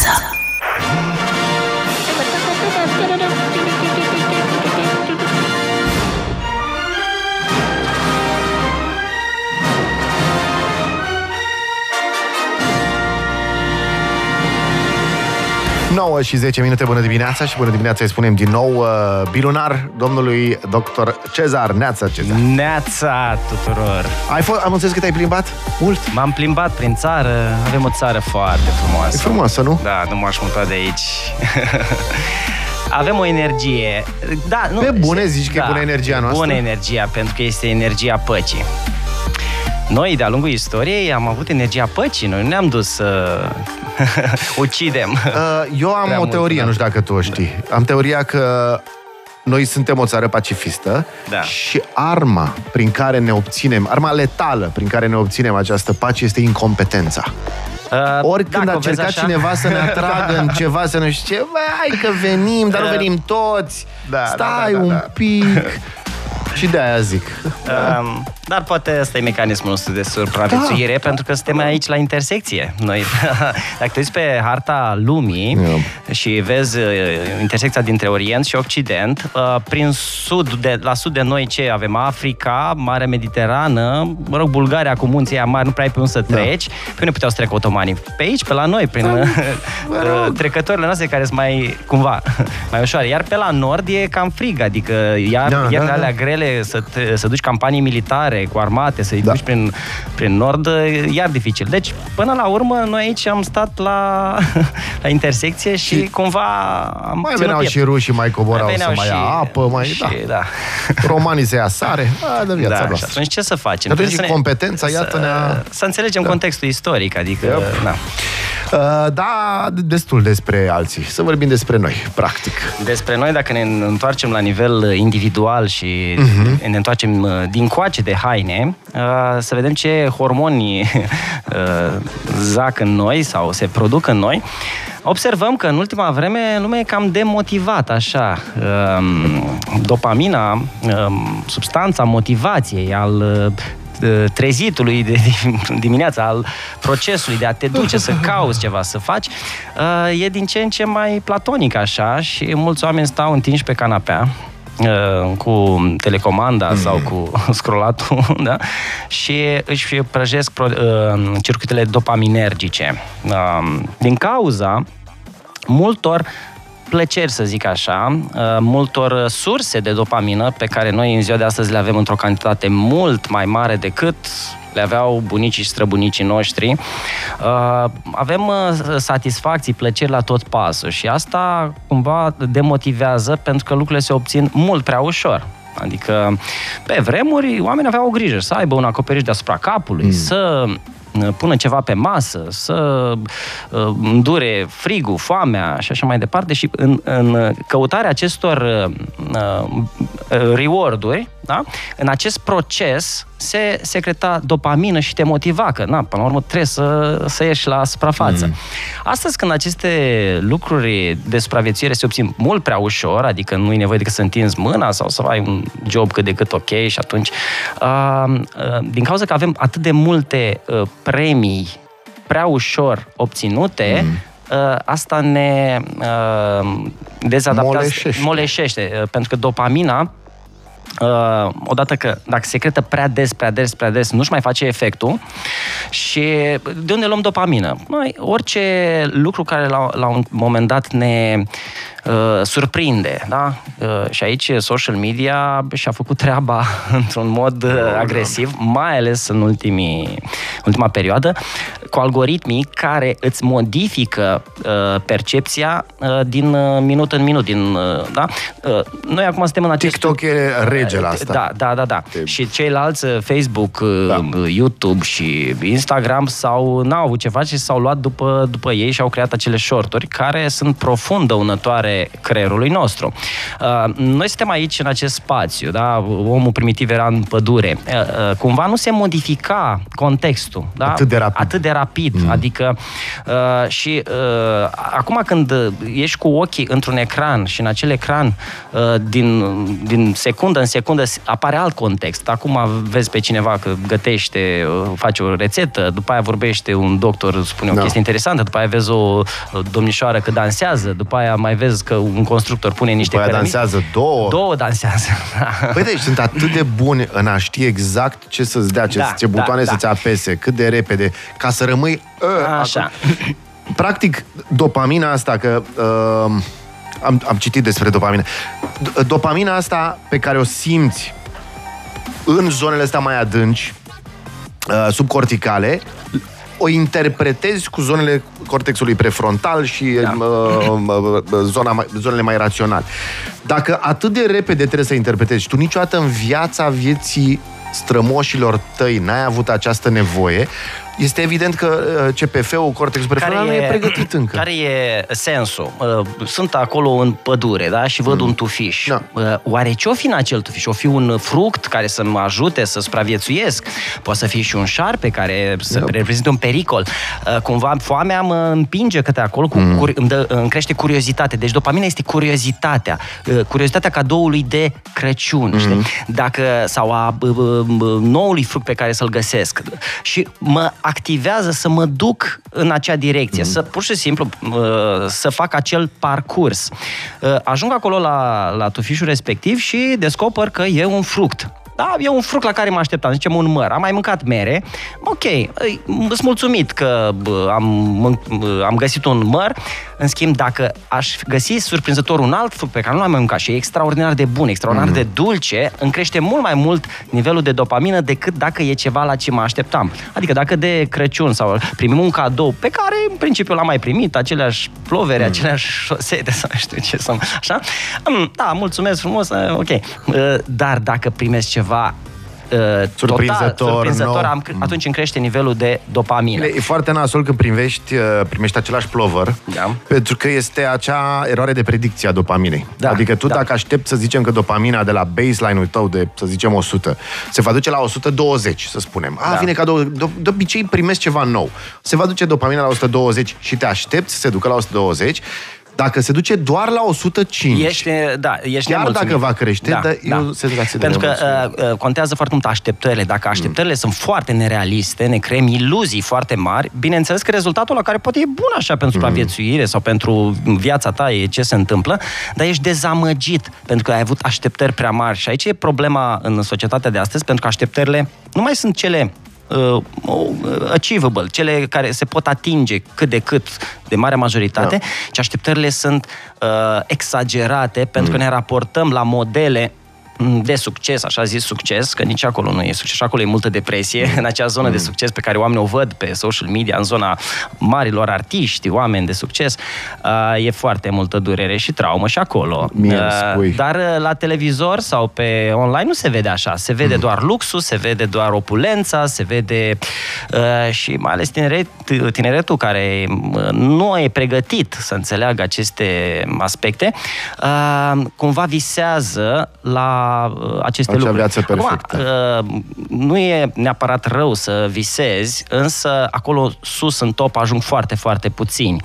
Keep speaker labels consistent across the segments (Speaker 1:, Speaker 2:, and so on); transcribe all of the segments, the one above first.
Speaker 1: dimineața.
Speaker 2: 9 și 10 minute, bună dimineața și bună dimineața îi spunem din nou uh, bilunar domnului dr. Cezar Neața Cezar.
Speaker 3: Neața tuturor!
Speaker 2: Ai fost, am înțeles că te-ai plimbat mult?
Speaker 3: M-am plimbat prin țară, avem o țară foarte frumoasă.
Speaker 2: E frumoasă, nu?
Speaker 3: Da, nu m-aș muta de aici. Avem o energie. Da, nu,
Speaker 2: Pe bune zici că e
Speaker 3: da,
Speaker 2: bună energia noastră?
Speaker 3: Bună energia, pentru că este energia păcii. Noi, de-a lungul istoriei, am avut energia păcii. Noi nu ne-am dus să ucidem.
Speaker 2: Uh, eu am
Speaker 3: Prea
Speaker 2: o
Speaker 3: mult,
Speaker 2: teorie,
Speaker 3: da.
Speaker 2: nu știu dacă tu o știi. Am teoria că noi suntem o țară pacifistă
Speaker 3: Da.
Speaker 2: și arma prin care ne obținem, arma letală prin care ne obținem această pace este incompetența.
Speaker 3: Uh,
Speaker 2: Oricând
Speaker 3: dacă
Speaker 2: a
Speaker 3: o vezi
Speaker 2: încercat
Speaker 3: așa-
Speaker 2: cineva să ne atragă în ceva, să ne știe, bă, hai că venim, dar nu
Speaker 3: Da.
Speaker 2: venim toți.
Speaker 3: Da,
Speaker 2: Stai
Speaker 3: da, da,
Speaker 2: un
Speaker 3: da.
Speaker 2: pic. și de aia zic.
Speaker 3: Um, dar poate ăsta e mecanismul nostru de supraviețuire,
Speaker 2: Da.
Speaker 3: pentru că suntem aici la intersecție. Noi, dacă te uiți pe harta lumii
Speaker 2: Da.
Speaker 3: și vezi uh, intersecția dintre Orient și Occident, uh, prin sud, de, la sud de noi ce avem? Africa, Marea Mediterană, mă rog, Bulgaria cu munții aia mari, nu prea ai pe unde să treci. Pe unde puteau să treacă otomanii? Pe aici, pe la noi, prin
Speaker 2: Da,
Speaker 3: uh,
Speaker 2: mă rog.
Speaker 3: trecătorile noastre care sunt mai, cumva, mai ușoare. Iar pe la nord e cam frig, adică iar,
Speaker 2: Da,
Speaker 3: da,
Speaker 2: da,
Speaker 3: iar
Speaker 2: da.
Speaker 3: alea grele să, te, să duci campanii militare cu armate, să-i
Speaker 2: Da.
Speaker 3: duci prin, prin nord, e iar dificil. Deci, până la urmă, noi aici am stat la, la intersecție și,
Speaker 2: Și
Speaker 3: cumva am
Speaker 2: Mai
Speaker 3: ținut
Speaker 2: veneau
Speaker 3: piept.
Speaker 2: și rușii, mai coborau
Speaker 3: Mai
Speaker 2: să
Speaker 3: veneau
Speaker 2: mai
Speaker 3: și-
Speaker 2: ia apă, mai...
Speaker 3: și,
Speaker 2: da.
Speaker 3: da.
Speaker 2: Romanii se ia sare. A, de viața
Speaker 3: Da, și
Speaker 2: noastră.
Speaker 3: atunci ce să facem?
Speaker 2: Și atunci
Speaker 3: Trebuie să
Speaker 2: incompetența, iată,
Speaker 3: să,
Speaker 2: ne-a-
Speaker 3: Să înțelegem contextul istoric, adică...
Speaker 2: Yep.
Speaker 3: Da.
Speaker 2: Uh, da, destul despre alții. Să vorbim despre noi, practic.
Speaker 3: Despre noi, dacă ne întoarcem la nivel uh, individual și
Speaker 2: Mhm.
Speaker 3: ne întoarcem uh, din coace de haine, uh, să vedem ce hormoni uh, zac în noi sau se produc în noi, observăm că în ultima vreme lumea e cam demotivată, așa. Um, Dopamina, um, substanța motivației, al uh, trezitului de dimineața, al procesului de a te duce să cauți ceva, să faci, uh, e din ce în ce mai platonic așa și mulți oameni stau întinși pe canapea uh, cu telecomanda sau cu scrollatul, da? Și își prăjesc pro- uh, circuitele dopaminergice. Uh, Din cauza multor plăceri, să zic așa, uh, multor surse de dopamină pe care noi în ziua de astăzi le avem într-o cantitate mult mai mare decât le aveau bunicii și străbunicii noștri. Uh, Avem uh, satisfacții, plăceri la tot pasul și asta cumva demotivează pentru că lucrurile se obțin mult prea ușor. Adică, pe vremuri, oamenii aveau o grijă să aibă un acoperiș deasupra capului, mm. să uh, pună ceva pe masă, să uh, îndure frigul, foamea și așa mai departe și în, în căutarea acestor uh, uh, reward-uri, da? în acest proces se secreta dopamină și te motiva că, na, până la urmă, trebuie să, să ieși la suprafață. Mm. Astăzi, când aceste lucruri de supraviețuire se obțin mult prea ușor, adică nu e nevoie decât să întinzi mâna sau să ai un job cât de cât ok și atunci, uh, uh, din cauza că avem atât de multe uh, premii prea ușor obținute, mm. Uh, asta ne uh, dezadaptează,
Speaker 2: Moleșește.
Speaker 3: moleșește, uh, pentru că dopamina Uh, odată că dacă secretă prea des, prea des, prea des, nu-și mai face efectul și de unde luăm dopamină? Noi, orice lucru care la, la un moment dat ne uh, surprinde, da? Uh, și aici social media și-a făcut treaba într-un mod uh, agresiv, mai ales în ultimii, ultima perioadă, cu algoritmii care îți modifică uh, percepția uh, din uh, minut în minut, din, uh, da? Uh, noi acum suntem în acest
Speaker 2: TikTok e rege la asta.
Speaker 3: da, da, da, da.
Speaker 2: Te-
Speaker 3: Și ceilalți, uh, Facebook,
Speaker 2: Da.
Speaker 3: da. YouTube și Instagram sau n-au avut ce face și s-au luat după, după ei și au creat acele shorturi care sunt profund dăunătoare creierului nostru. Uh, noi suntem aici în acest spațiu, da? Omul primitiv era în pădure. Uh, uh, cumva nu se modifica contextul, da?
Speaker 2: Atât de rapid.
Speaker 3: Atât de rapid. Mm. Adică uh, și uh, acum când ești cu ochii într-un ecran și în acel ecran uh, din, din secundă în secundă secundă apare alt context. Acum vezi pe cineva că gătește, uh, face o rețetă, după aia vorbește un doctor, spune o da. chestie interesantă, după aia vezi o domnișoară că dansează, după aia mai vezi că un constructor pune niște
Speaker 2: După aia dansează două.
Speaker 3: Două dansează.
Speaker 2: Păi deci sunt atât de buni în a ști exact ce să-ți dea, ce, da, ce butoane da, să-ți da. apese, cât de repede, ca să rămâi...
Speaker 3: Uh, Așa. Acum.
Speaker 2: Practic, dopamina asta, că... Uh, am, am citit despre dopamină. Dopamina asta pe care o simți în zonele astea mai adânci, uh, subcorticale, o interpretezi cu zonele cortexului prefrontal și da. uh, uh, zona mai, zonele mai raționale. Dacă atât de repede trebuie să interpretezi, tu niciodată în viața vieții strămoșilor tăi n-ai avut această nevoie, este evident că uh, CPF-ul, cortexul prefrontal, nu e pregătit încă.
Speaker 3: Care e sensul? Uh, sunt acolo în pădure, da? Și văd mm. un tufiș. Da. Uh, oare ce-o fi în acel tufiș? O fi un fruct care să mă ajute să supraviețuiesc? Poate să fie și un șarpe care să da. reprezintă un pericol. Cumva foamea mă împinge către acolo, cu, mm. îmi, dă, îmi crește curiozitate. Deci dopamina este curiozitatea. Curiozitatea cadoului de Crăciun, mm. știi? Dacă, sau a noului fruct pe care să-l găsesc. Și mă activează să mă duc în acea direcție, mm. să pur și simplu uh, să fac acel parcurs. Uh, ajung acolo la, la tufișul respectiv și descoper că e un fruct. Da, e un fruct la care mă așteptam, zicem un măr. Am mai mâncat mere. Ok, sunt mulțumit că am, am găsit un măr. În schimb, dacă aș găsi surprinzător un alt fruct pe care nu l-am mâncat și e extraordinar de bun, extraordinar mm. de dulce, îmi crește mult mai mult nivelul de dopamină decât dacă e ceva la ce mă așteptam. Adică dacă de Crăciun sau primim un cadou pe care în principiu l-am mai primit, aceleași plovere, mm. aceleași șosete sau știu ce să așa, da, mulțumesc frumos, ok. Dar dacă primesc ceva ceva uh, surprinzător, total, surprinzător am, atunci îmi crește nivelul de dopamină.
Speaker 2: E foarte nasol când primești, uh, primești același plover, da. pentru că este acea eroare de predicție a dopaminei. Da, adică tu da. dacă aștepți să zicem că dopamina de la baseline-ul tău de, să zicem, 100, se va duce la 120, să spunem. A, da. vine ca de, de obicei primesc ceva nou. Se va duce dopamina la 120 și te aștepți să se ducă la 120 dacă se duce doar la 105,
Speaker 3: ești, da, ești
Speaker 2: chiar dacă va crește, da, da, e o senzație
Speaker 3: Pentru că uh, uh, contează foarte mult așteptările. Dacă mm. așteptările mm. sunt foarte nerealiste, ne creăm iluzii foarte mari, bineînțeles că rezultatul la care poate e bun așa pentru mm. supraviețuire sau pentru viața ta, e ce se întâmplă, dar ești dezamăgit pentru că ai avut așteptări prea mari. Și aici e problema în societatea de astăzi, pentru că așteptările nu mai sunt cele uh, achievable, cele care se pot atinge cât de cât de mare majoritate, da. ci așteptările sunt uh, exagerate pentru mm. că ne raportăm la modele de succes, așa zis succes, că nici acolo nu e succes, acolo e multă depresie, în acea zonă mm. de succes pe care oamenii o văd pe social media, în zona marilor artiști, oameni de succes, uh, e foarte multă durere și traumă și acolo.
Speaker 2: Mie
Speaker 3: uh, dar uh, la televizor sau pe online nu se vede așa, se vede mm. doar luxul, se vede doar opulența, se vede uh, și mai ales tineret, tineretul care uh, nu e pregătit să înțeleagă aceste aspecte, uh, cumva visează la uh, aceste Acea lucruri.
Speaker 2: viață perfectă.
Speaker 3: Acum, uh, nu e neapărat rău să visezi, însă acolo sus în top ajung foarte, foarte puțini.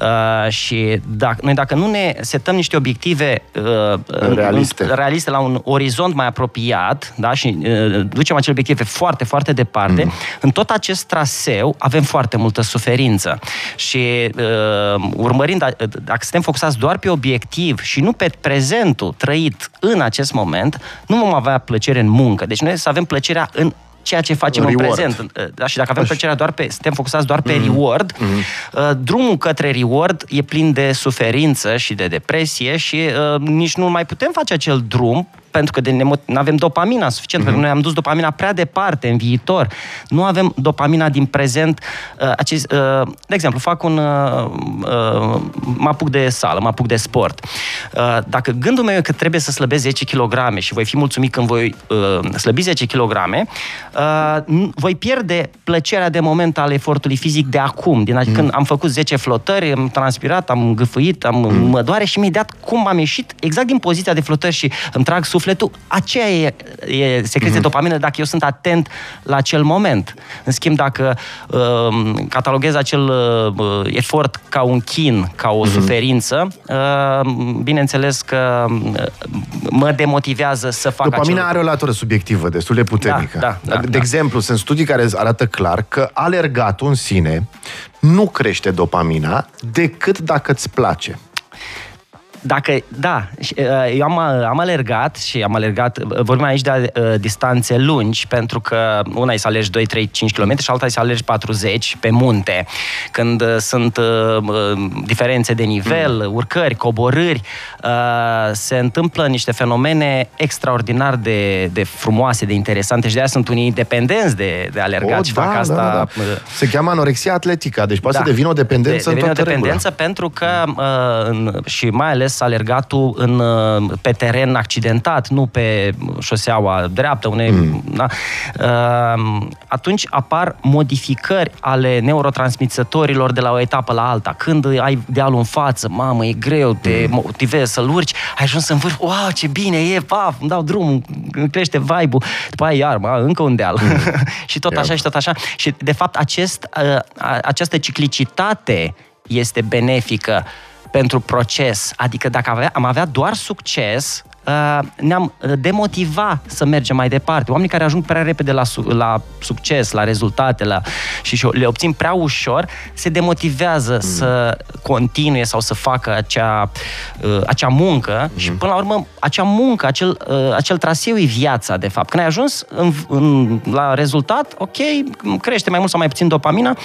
Speaker 3: Uh, și dacă, noi dacă nu ne setăm niște obiective uh,
Speaker 2: realiste.
Speaker 3: În, realiste la un orizont mai apropiat da, și uh, ducem acele obiective foarte, foarte departe, mm. în tot acest traseu avem foarte multă suferință. Și uh, urmărind, dacă suntem focusați doar pe obiectiv și nu pe prezentul trăit în acest moment, moment, nu vom avea plăcere în muncă. Deci noi să avem plăcerea în ceea ce facem reward. în prezent. Da, și dacă avem Aș... plăcerea doar pe, suntem focusați doar pe mm-hmm. reward, mm-hmm. drumul către reward e plin de suferință și de depresie și uh, nici nu mai putem face acel drum pentru că nu avem dopamina suficient, mm-hmm. pentru că noi am dus dopamina prea departe în viitor. Nu avem dopamina din prezent. Uh, acest, uh, de exemplu, fac un... Uh, uh, mă apuc de sală, mă apuc de sport. Uh, dacă gândul meu e că trebuie să slăbesc 10 kg și voi fi mulțumit când voi uh, slăbi 10 kg, uh, voi pierde plăcerea de moment al efortului fizic de acum. Din mm. când am făcut 10 flotări, am transpirat, am gâfâit, am, mm. mă doare și imediat cum am ieșit exact din poziția de flotări și îmi trag sufletul, aceea e, e secreție mm-hmm. dopamină dacă eu sunt atent la acel moment. În schimb, dacă uh, cataloghez acel uh, efort ca un chin, ca o mm-hmm. suferință, uh, bineînțeles că uh, mă demotivează să fac
Speaker 2: Dopamina acel... are o latură subiectivă destul de puternică.
Speaker 3: Da, da, da,
Speaker 2: de
Speaker 3: da.
Speaker 2: exemplu, sunt studii care arată clar că alergatul în sine nu crește dopamina decât dacă îți place.
Speaker 3: Dacă, da, uh, eu am, am alergat și am alergat, uh, vorbim aici de uh, distanțe lungi, pentru că una e să alergi 2, 3, 5 km și alta e să alergi 40 pe munte, când uh, sunt uh, diferențe de nivel, mm. urcări, coborâri, uh, se întâmplă niște fenomene extraordinar de, de frumoase, de interesante și de aia sunt unii independenți de, de alergat
Speaker 2: o,
Speaker 3: și
Speaker 2: da,
Speaker 3: fac asta.
Speaker 2: Da, da. Se cheamă anorexia atletică, deci poate
Speaker 3: da.
Speaker 2: să devină o dependență
Speaker 3: de,
Speaker 2: în toată
Speaker 3: o dependență
Speaker 2: regula.
Speaker 3: pentru că uh, în, și mai ales alergatul în, uh, pe teren accidentat, nu pe șoseaua dreaptă, une, mm. da? uh, atunci apar modificări ale neurotransmițătorilor de la o etapă la alta. Când ai dealul în față, mamă, e greu, te mm. motivezi să-l urci, ai ajuns în vârf, wow, ce bine e, paf, îmi dau drumul, crește vibe-ul, după aia iar, mă, încă un deal. Mm. și tot așa și tot așa. Și de fapt acest, uh, această ciclicitate este benefică pentru proces. Adică dacă avea, am avea doar succes, uh, ne-am demotiva să mergem mai departe. Oamenii care ajung prea repede la, su- la succes, la rezultate la, și le obțin prea ușor, se demotivează mm. să continue sau să facă acea, uh, acea muncă mm. și până la urmă acea muncă, acel, uh, acel traseu e viața, de fapt. Când ai ajuns în, în, la rezultat, ok, crește mai mult sau mai puțin dopamina,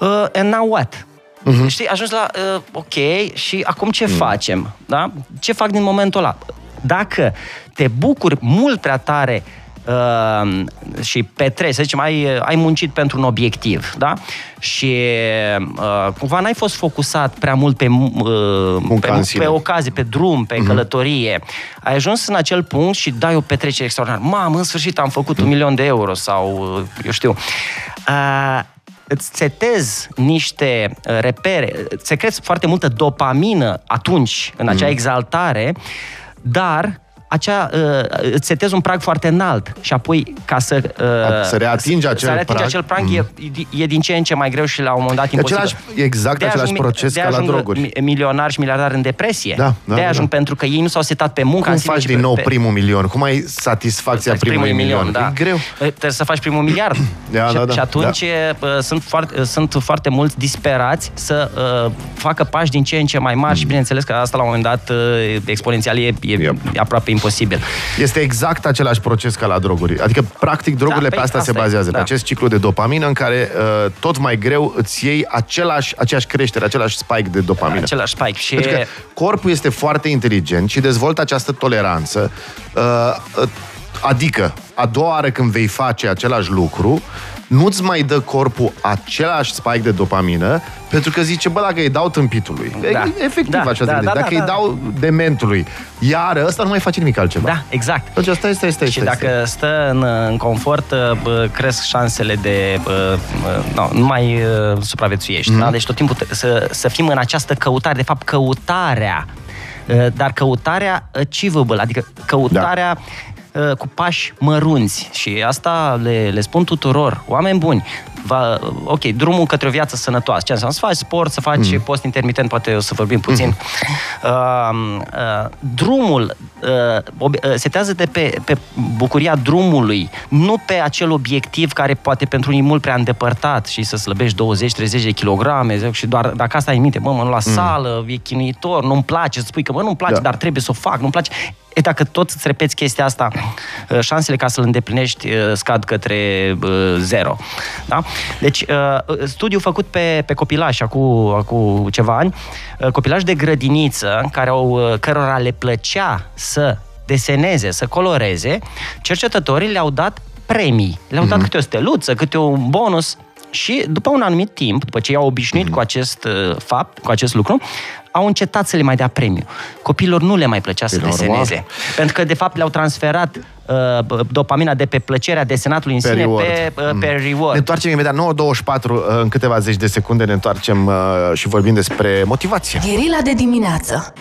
Speaker 3: uh, and now what? Uh-huh. Știi, ajungi la, uh, ok, și acum ce uh-huh. facem? Da? Ce fac din momentul ăla? Dacă te bucuri mult prea tare uh, și petreci, să zicem, ai, ai muncit pentru un obiectiv, da? Și uh, cumva n-ai fost focusat prea mult pe, uh, pe, pe ocazie, pe drum, pe uh-huh. călătorie. Ai ajuns în acel punct și dai o petrecere extraordinară. Mamă, în sfârșit am făcut uh-huh. un milion de euro sau, uh, eu știu... Uh, îți setezi niște uh, repere, se crezi foarte multă dopamină atunci, în acea mm. exaltare, dar acea, uh, îți setezi un prag foarte înalt și apoi ca să...
Speaker 2: Uh, să reatingi acel
Speaker 3: să reatingi
Speaker 2: prag,
Speaker 3: acel prag mm. e, e din ce în ce mai greu și la un moment dat imposibil.
Speaker 2: Același, exact de același ajung, proces de ca la droguri.
Speaker 3: milionari și miliardari în depresie.
Speaker 2: Da, da,
Speaker 3: de
Speaker 2: da,
Speaker 3: ajung
Speaker 2: da.
Speaker 3: pentru că ei nu s-au setat pe muncă.
Speaker 2: Cum faci din nou pe... primul milion? Cum ai satisfacția primului, primul milion? milion?
Speaker 3: Da.
Speaker 2: E greu.
Speaker 3: Trebuie să faci primul miliard.
Speaker 2: da,
Speaker 3: și,
Speaker 2: da, da,
Speaker 3: și atunci da. sunt, foarte, sunt foarte mulți disperați să uh, facă pași din ce în ce mai mari mm. și bineînțeles că asta la un moment dat uh, exponențial e, e, yep. e aproape imposibil.
Speaker 2: Este exact același proces ca la droguri. Adică, practic, drogurile da, pe asta, asta se bazează, e, da. pe acest ciclu de dopamină în care uh, tot mai greu îți iei același, aceeași creștere, același spike de dopamină.
Speaker 3: Același spike. Și...
Speaker 2: Pentru că corpul este foarte inteligent și dezvoltă această toleranță. Uh, adică, a doua oară când vei face același lucru, nu-ți mai dă corpul același spike de dopamină, pentru că zice, bă, dacă îi dau tâmpitului, da. efectiv
Speaker 3: da,
Speaker 2: așa
Speaker 3: da,
Speaker 2: da,
Speaker 3: da,
Speaker 2: dacă
Speaker 3: da,
Speaker 2: îi dau dementului, iar ăsta nu mai face nimic altceva.
Speaker 3: Da, exact.
Speaker 2: Deci asta este, este,
Speaker 3: Și
Speaker 2: este,
Speaker 3: dacă este. stă în, în confort, bă, cresc șansele de... Bă, no, nu mai uh, supraviețuiești. Mm-hmm. Da? Deci tot timpul să, să fim în această căutare, de fapt căutarea dar căutarea achievable, adică căutarea da cu pași mărunți și asta le, le spun tuturor, oameni buni. Va, ok, drumul către o viață sănătoasă. Ce înseamnă? Să faci sport, să faci mm. post intermitent, poate o să vorbim puțin. Mm. Uh, uh, drumul uh, setează de pe, pe bucuria drumului, nu pe acel obiectiv care poate pentru unii mult prea îndepărtat și să slăbești 20-30 de kilograme și doar dacă asta ai minte, mă, mă, nu la mm. sală, e chinuitor, nu-mi place, să spui că, mă, nu-mi place, da. dar trebuie să o fac, nu-mi place. E, dacă tot îți repeți chestia asta, șansele ca să-l îndeplinești scad către zero. Da? Deci, studiul făcut pe, pe copilași acum, acum ceva ani, copilași de grădiniță, care au, cărora le plăcea să deseneze, să coloreze, cercetătorii le-au dat premii. Le-au dat mm-hmm. câte o steluță, câte un bonus și după un anumit timp, după ce i-au obișnuit mm-hmm. cu acest uh, fapt, cu acest lucru, au încetat să le mai dea premiu. Copiilor nu le mai plăcea să deseneze. Normal. Pentru că, de fapt, le-au transferat uh, dopamina de pe plăcerea desenatului în pe sine reward. pe, uh, pe mm. reward.
Speaker 2: Ne întoarcem imediat 9.24, uh, în câteva zeci de secunde ne întoarcem uh, și vorbim despre motivație.
Speaker 1: Gherila de dimineață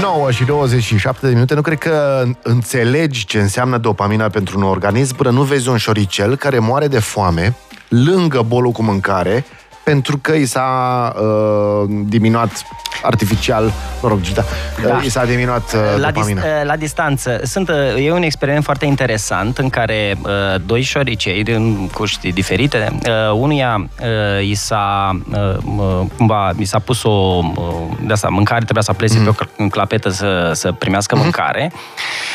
Speaker 2: 9 și 27 de minute. Nu cred că înțelegi ce înseamnă dopamina pentru un organism până nu vezi un șoricel care moare de foame lângă bolul cu mâncare pentru că i s-a uh, diminuat artificial, mă rog, da, da. i s-a diminuat uh,
Speaker 3: la,
Speaker 2: dis- uh,
Speaker 3: la distanță. Sunt, uh, e un experiment foarte interesant în care uh, doi șoricei din cuști diferite, uh, unuia uh, i s-a uh, cumva, i s-a pus o uh, de asta, mâncare, trebuia să plece mm. pe o clapetă să, să primească mm. mâncare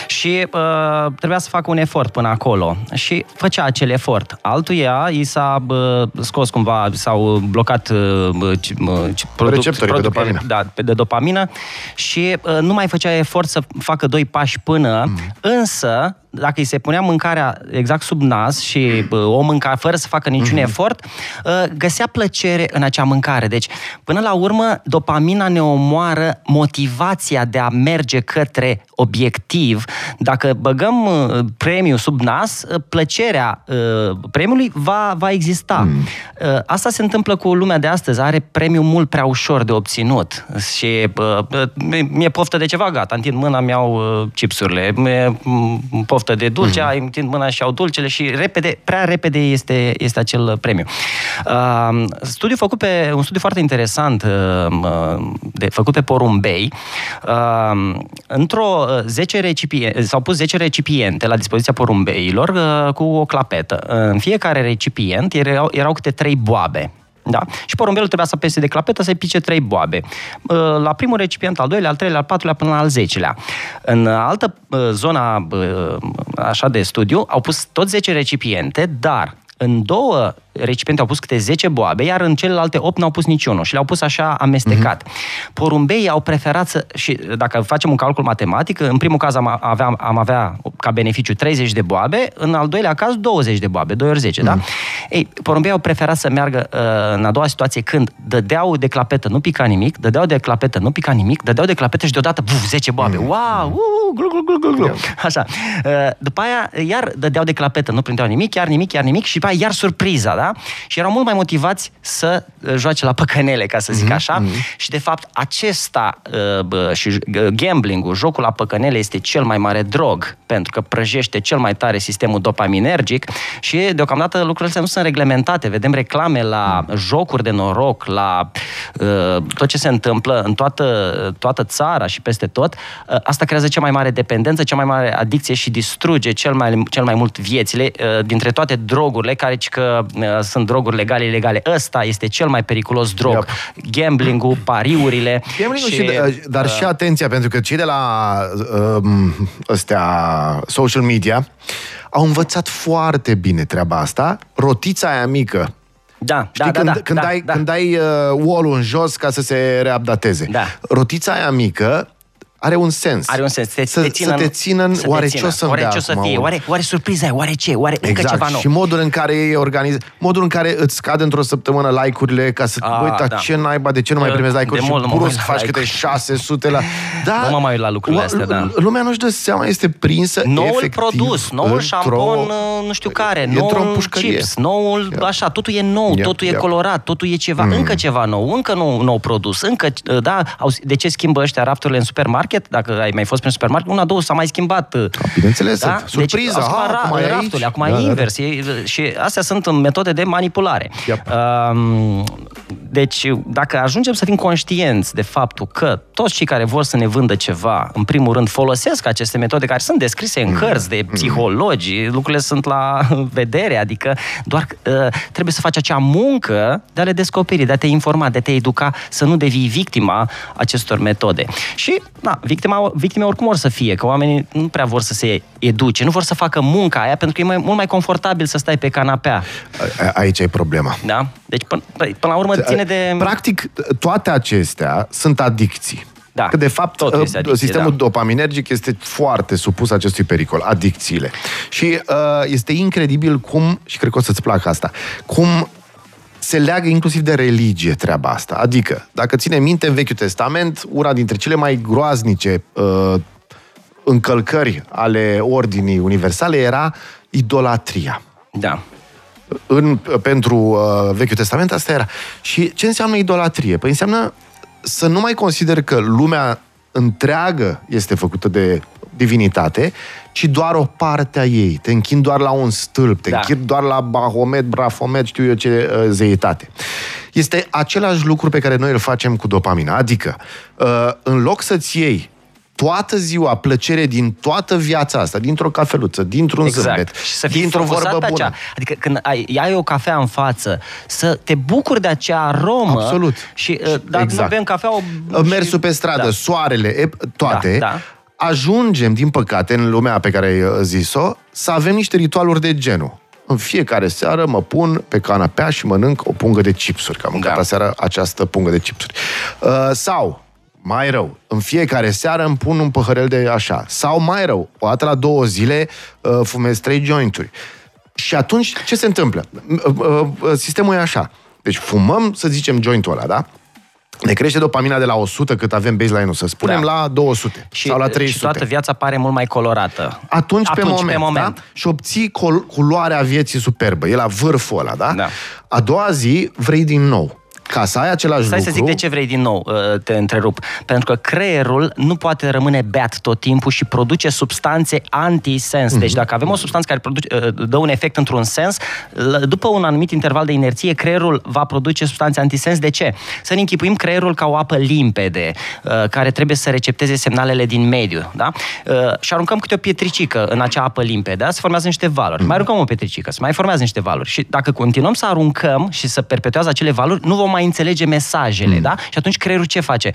Speaker 3: și uh, trebuia să facă un efort până acolo și făcea acel efort. Altuia i s-a uh, scos cumva sau blocat uh,
Speaker 2: product, receptorii product, de dopamină.
Speaker 3: Da, de dopamină și uh, nu mai făcea efort să facă doi pași până, mm. însă dacă îi se punea mâncarea exact sub nas și o mânca fără să facă niciun mm-hmm. efort, ă, găsea plăcere în acea mâncare. Deci, până la urmă, dopamina ne omoară motivația de a merge către obiectiv. Dacă băgăm ă, premiul sub nas, ă, plăcerea premiului va, va exista. Mm. Asta se întâmplă cu lumea de astăzi. Are premiul mult prea ușor de obținut. Și mi-e poftă de ceva, gata, întind mâna, mi-au chipsurile, mi-e poftă poftă de dulce, mm. ai întind mâna și au dulcele și repede, prea repede este, este acel premiu. Uh, studiu făcut pe, un studiu foarte interesant uh, de, făcut pe porumbei. Uh, într-o 10 recipiente, s-au pus 10 recipiente la dispoziția porumbeilor uh, cu o clapetă. În fiecare recipient erau, erau câte trei boabe. Da? Și porumbelul trebuia să pese de clapetă să-i pice trei boabe. Uh, la primul recipient, al doilea, al treilea, al patrulea, până la al zecelea. În altă uh, zona uh, așa de studiu au pus tot 10 recipiente, dar în două recipiente au pus câte 10 boabe, iar în celelalte 8 n-au pus niciunul și le-au pus așa amestecat. Mm-hmm. Porumbeii au preferat să, și dacă facem un calcul matematic, în primul caz am avea, am avea ca beneficiu 30 de boabe, în al doilea caz 20 de boabe, 2 ori 10, mm. da? Ei, porumbeii au preferat să meargă uh, în a doua situație când dădeau de clapetă, nu pica nimic, dădeau de clapetă, nu pica nimic, dădeau de clapetă și deodată, buf, 10 boabe. Mm. Wow! Uh, glu, glu, glu, glu, glu. Așa. Uh, după aia, iar dădeau de clapetă, nu prindeau nimic, iar nimic, iar nimic și după aia iar surpriza, da? Și erau mult mai motivați să uh, joace la păcănele, ca să zic mm-hmm. așa. Mm-hmm. Și de fapt acesta uh, și uh, gambling-ul, jocul la păcănele este cel mai mare drog, pentru că prăjește cel mai tare sistemul dopaminergic și deocamdată lucrurile astea nu sunt reglementate. Vedem reclame la mm. jocuri de noroc, la uh, tot ce se întâmplă în toată, toată țara și peste tot. Uh, asta creează cea mai mare dependență, cea mai mare adicție și distruge cel mai, cel mai mult viețile uh, dintre toate drogurile care că uh, sunt droguri legale, ilegale. Ăsta este cel mai periculos drog. Yep. Gambling-ul, pariurile.
Speaker 2: Gambling-ul și, și uh, dar uh, și atenția, pentru că cei de la uh, ăstea social media au învățat foarte bine treaba asta. Rotița aia mică,
Speaker 3: da,
Speaker 2: Știi,
Speaker 3: da,
Speaker 2: când,
Speaker 3: da, da,
Speaker 2: când
Speaker 3: da,
Speaker 2: dai,
Speaker 3: da.
Speaker 2: când dai uh, wall în jos ca să se reupdateze.
Speaker 3: Da.
Speaker 2: Rotița aia mică are un sens.
Speaker 3: Are un sens. Te,
Speaker 2: să,
Speaker 3: te țină,
Speaker 2: să te țină în...
Speaker 3: Să
Speaker 2: oare
Speaker 3: te
Speaker 2: ce o să-mi
Speaker 3: oare
Speaker 2: dea
Speaker 3: ce o să
Speaker 2: acum?
Speaker 3: fie? Oare, oare surpriza e? Oare ce? Oare
Speaker 2: exact.
Speaker 3: încă ceva nou?
Speaker 2: Și modul în care e organiz... Modul în care îți scade într-o săptămână like-urile ca să...
Speaker 3: A,
Speaker 2: uita,
Speaker 3: da.
Speaker 2: ce naiba, de ce nu mai primezi like-uri?
Speaker 3: De
Speaker 2: și
Speaker 3: mult nu mă
Speaker 2: brusc
Speaker 3: uit la
Speaker 2: faci câte
Speaker 3: like-uri.
Speaker 2: 600 la... Da,
Speaker 3: Nu mă mai uit la lucrurile astea, da.
Speaker 2: Lumea nu-și dă seama, este prinsă
Speaker 3: Noul
Speaker 2: efectiv
Speaker 3: produs, noul
Speaker 2: într-o-
Speaker 3: șampon, uh, nu știu care,
Speaker 2: e într-o
Speaker 3: noul
Speaker 2: pușcărie.
Speaker 3: chips, noul,
Speaker 2: Yep.
Speaker 3: așa, totul e nou,
Speaker 2: Yep,
Speaker 3: totul e
Speaker 2: yep.
Speaker 3: colorat, totul e ceva, încă ceva nou, încă nou, nou produs, încă, uh, da, au- de ce schimbă ăștia rafturile în supermarket? Dacă ai mai fost prin supermarket, una, două s-a mai schimbat. uh,
Speaker 2: Bineînțeles,
Speaker 3: da?
Speaker 2: surpriză,
Speaker 3: Deci, au schimbat
Speaker 2: ah,
Speaker 3: ra-
Speaker 2: acum e aici.
Speaker 3: rafturile, acum
Speaker 2: Da,
Speaker 3: e
Speaker 2: da, da.
Speaker 3: invers. E, și astea sunt metode de manipulare.
Speaker 2: Yep.
Speaker 3: Um, deci, dacă ajungem să fim conștienți de faptul că toți cei care vor să ne vândă ceva, în primul rând, folosesc aceste metode care sunt descrise în cărți de psihologi, lucrurile sunt la vedere, adică doar uh, trebuie să faci acea muncă de a le descoperi, de a te informa, de a te educa, să nu devii victima acestor metode. Și, na, victima, victime oricum or să fie, că oamenii nu prea vor să se educe, nu vor să facă munca aia, pentru că e mai, mult mai confortabil să stai pe canapea.
Speaker 2: A- Aici e problema.
Speaker 3: Da? Deci, până, până la urmă, ține de...
Speaker 2: Practic, toate acestea sunt adicții.
Speaker 3: Da,
Speaker 2: Că de fapt
Speaker 3: totul este
Speaker 2: uh,
Speaker 3: adicție,
Speaker 2: sistemul
Speaker 3: da.
Speaker 2: dopaminergic este foarte supus acestui pericol, adicțiile. Și uh, este incredibil cum, și cred că o să-ți placă asta, cum se leagă inclusiv de religie treaba asta. Adică, dacă ține minte, în Vechiul Testament, una dintre cele mai groaznice uh, încălcări ale ordinii universale era idolatria
Speaker 3: Da.
Speaker 2: în, pentru uh, Vechiul Testament asta era. Și ce înseamnă idolatrie? Păi înseamnă să nu mai consider că lumea întreagă este făcută de divinitate, ci doar o parte a ei. Te închini doar la un stâlp, te
Speaker 3: Da.
Speaker 2: închini doar la Bahomet, Brafomet, știu eu ce uh, zeitate. Este același lucru pe care noi îl facem cu dopamina. Adică, uh, în loc să-ți iei toată ziua plăcere din toată viața asta, dintr-o cafeluță, dintr-un zâmbet,
Speaker 3: Exact. Și să fii
Speaker 2: dintr-o
Speaker 3: focusat
Speaker 2: vorbă
Speaker 3: pe
Speaker 2: bună.
Speaker 3: Acea, adică când ai, ai o cafea în față, să te bucuri de acea aromă.
Speaker 2: Absolut.
Speaker 3: Și uh, dacă
Speaker 2: Exact.
Speaker 3: nu bem cafea... O,
Speaker 2: Mersul pe stradă,
Speaker 3: Da.
Speaker 2: soarele, e, toate,
Speaker 3: Da, da.
Speaker 2: Ajungem, din păcate, în lumea pe care ai uh, zis-o, să avem niște ritualuri de genul. În fiecare seară mă pun pe canapea și mănânc o pungă de chipsuri, că am mâncat
Speaker 3: Da.
Speaker 2: da. aseară această pungă de chipsuri. Uh, sau, mai rău, în fiecare seară îmi pun un păhărel de așa. Sau, mai rău, o dată la două zile uh, fumez trei jointuri. Și atunci, ce se întâmplă? Uh, uh, uh, Sistemul e așa. Deci fumăm, să zicem, jointul ăla, da? Ne crește dopamina de la 100 cât avem baseline-ul, să spunem,
Speaker 3: Da.
Speaker 2: la 200
Speaker 3: Și,
Speaker 2: sau la 300.
Speaker 3: și toată viața pare mult mai colorată.
Speaker 2: Atunci, pe moment,
Speaker 3: pe moment.
Speaker 2: Da? Și obții col- culoarea vieții superbă. E la vârful ăla, da?
Speaker 3: Da.
Speaker 2: A doua zi vrei din nou. Ca să ai același
Speaker 3: Stai
Speaker 2: lucru...
Speaker 3: să zic de ce vrei din nou, uh, te întrerup. Pentru că creierul nu poate rămâne beat tot timpul și produce substanțe anti-sens.
Speaker 2: Mhm.
Speaker 3: Deci dacă avem o substanță care produce, uh, dă un efect într-un sens, l- după un anumit interval de inerție, creierul va produce substanțe antisens. De ce? Să ne închipuim creierul ca o apă limpede, uh, care trebuie să recepteze semnalele din mediu. Da? Uh, Și aruncăm câte o pietricică în acea apă limpede, da? se formează niște valuri. Mai aruncăm o pietricică, se mai formează niște valuri. Și dacă continuăm să aruncăm și să perpetuează acele valuri, nu vom mai înțelege mesajele, da? Și atunci creierul ce face?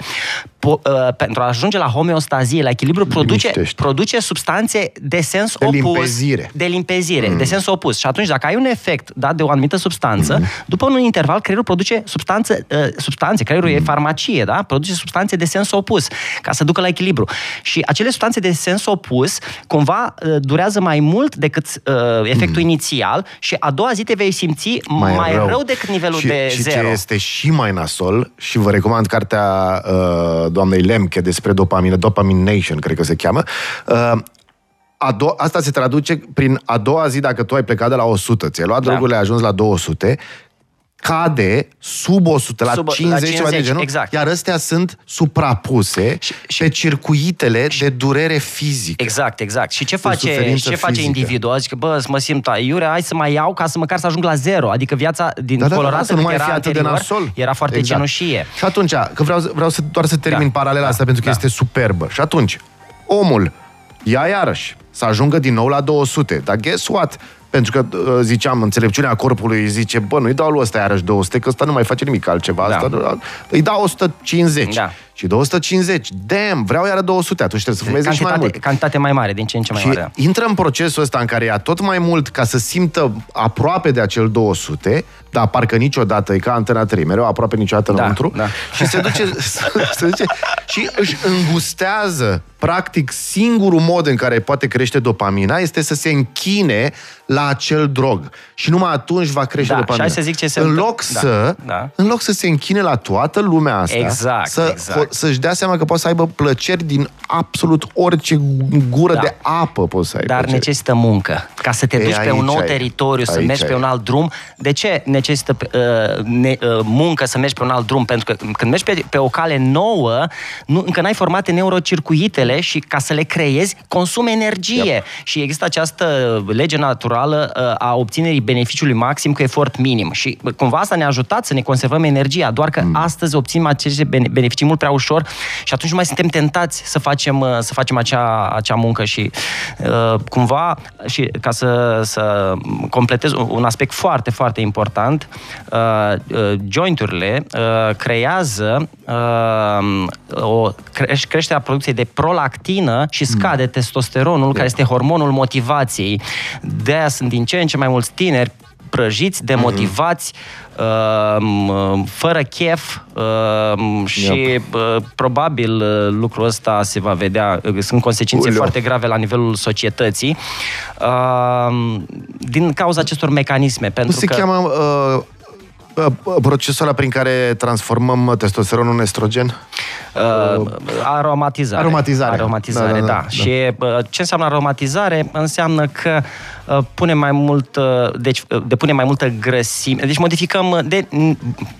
Speaker 3: Po- uh, pentru a ajunge la homeostazie, la echilibru, produce,
Speaker 2: Liniștește.
Speaker 3: produce substanțe de sens
Speaker 2: De
Speaker 3: opus.
Speaker 2: limpezire.
Speaker 3: De limpezire, de sens opus. Și atunci, dacă ai un efect dat de o anumită substanță, după un interval, creierul produce substanțe, uh, substanțe, creierul e farmacie, da? Produce substanțe de sens opus, ca să ducă la echilibru. Și acele substanțe de sens opus, cumva, uh, durează mai mult decât uh, efectul inițial și a doua zi te vei simți mai, mai rău. rău decât nivelul
Speaker 2: și,
Speaker 3: de
Speaker 2: și
Speaker 3: zero.
Speaker 2: ce este și mai nasol, și vă recomand cartea uh, doamnei Lemche despre dopamină, Dopamine Nation, cred că se cheamă, uh, a do- asta se traduce prin a doua zi, dacă tu ai plecat de la 100, ți-ai luat
Speaker 3: Da.
Speaker 2: drogurile, ai ajuns la 200, cade sub 100, la
Speaker 3: Sub- la
Speaker 2: 50, ceva de
Speaker 3: 50,
Speaker 2: genul,
Speaker 3: exact.
Speaker 2: iar astea sunt suprapuse
Speaker 3: Și-
Speaker 2: și, pe circuitele de durere fizică.
Speaker 3: Exact, exact. Și ce face,
Speaker 2: suferință
Speaker 3: ce face
Speaker 2: fizică.
Speaker 3: individul? Zice că, bă, mă simt aiure, hai să mai iau ca să măcar să ajung la zero. Adică viața din
Speaker 2: Da, da, da,
Speaker 3: colorată
Speaker 2: să nu mai
Speaker 3: cât
Speaker 2: fie
Speaker 3: era
Speaker 2: atât de
Speaker 3: anterior,
Speaker 2: nasol.
Speaker 3: era foarte
Speaker 2: Exact.
Speaker 3: cenușie.
Speaker 2: Și atunci, că vreau, vreau să, doar să termin
Speaker 3: Da,
Speaker 2: paralela
Speaker 3: da,
Speaker 2: asta pentru că
Speaker 3: da.
Speaker 2: este superbă. Și atunci, omul ia iarăși să ajungă din nou la 200. Dar guess what? Pentru că, uh, ziceam, înțelepciunea corpului zice, bă, nu-i dau lui ăsta iarăși 200, că ăsta nu mai face nimic altceva.
Speaker 3: Da.
Speaker 2: Asta, nu- îi dau 150.
Speaker 3: Da.
Speaker 2: Și 250. Damn, vreau iară 200. Atunci trebuie să fumeze și mai
Speaker 3: Cantitate,
Speaker 2: mult.
Speaker 3: cantitate mai mare, din ce în ce mai
Speaker 2: Și
Speaker 3: mare.
Speaker 2: intră în procesul ăsta în care ia tot mai mult ca să simtă aproape de acel 200, dar parcă niciodată, e ca antena 3, mereu aproape niciodată
Speaker 3: Da,
Speaker 2: înăuntru,
Speaker 3: da.
Speaker 2: și se duce, se duce și își îngustează, practic, singurul mod în care poate crește dopamina este să se închine la acel drog. Și numai atunci va crește
Speaker 3: Da,
Speaker 2: dopamina.
Speaker 3: și hai să zic ce se
Speaker 2: în
Speaker 3: întâmplă.
Speaker 2: loc
Speaker 3: Da,
Speaker 2: să,
Speaker 3: da.
Speaker 2: în loc să se închine la toată lumea asta,
Speaker 3: Exact,
Speaker 2: să,
Speaker 3: exact.
Speaker 2: Să-și dea seama că poate să aibă plăceri din absolut orice gură
Speaker 3: Da.
Speaker 2: de apă poți să ai
Speaker 3: Dar
Speaker 2: plăceri.
Speaker 3: necesită muncă. Ca să te
Speaker 2: Ei,
Speaker 3: duci pe un
Speaker 2: aici
Speaker 3: nou
Speaker 2: e.
Speaker 3: teritoriu, să
Speaker 2: Aici
Speaker 3: mergi
Speaker 2: e.
Speaker 3: pe un alt drum. De ce necesită uh, ne, uh, muncă să mergi pe un alt drum? Pentru că când mergi pe, pe o cale nouă, nu, încă n-ai formate neurocircuitele și ca să le creezi, consumi energie.
Speaker 2: Yep.
Speaker 3: Și există această lege naturală uh, a obținerii beneficiului maxim cu efort minim. Și uh, cumva asta ne-a ajutat să ne conservăm energia, doar că mm. astăzi obținem aceste bene- beneficii mult prea ușor și atunci nu mai suntem tentați să facem, uh, să facem acea, acea muncă și uh, cumva, și ca să, să completez un aspect foarte, foarte important, uh, uh, jointurile uh, creează uh, o creș- creșterea producției de prolactină și scade testosteronul, care este hormonul motivației. De aia sunt din ce în ce mai mulți tineri prăjiți, demotivați, uh, fără chef uh, și
Speaker 2: Yep.
Speaker 3: uh, probabil uh, lucrul ăsta se va vedea, uh, sunt consecințe
Speaker 2: Uleu.
Speaker 3: foarte grave la nivelul societății uh, din cauza acestor mecanisme.
Speaker 2: Nu
Speaker 3: Pentru
Speaker 2: se
Speaker 3: că,
Speaker 2: cheamă uh, uh, procesul ăla prin care transformăm testosteronul în estrogen?
Speaker 3: Uh, aromatizare.
Speaker 2: Aromatizare.
Speaker 3: Aromatizare,
Speaker 2: Da,
Speaker 3: da.
Speaker 2: da,
Speaker 3: da,
Speaker 2: da.
Speaker 3: Și uh, ce înseamnă aromatizare? Înseamnă că uh, punem mai mult, uh, deci uh, depunem mai multă grăsime, deci modificăm uh, de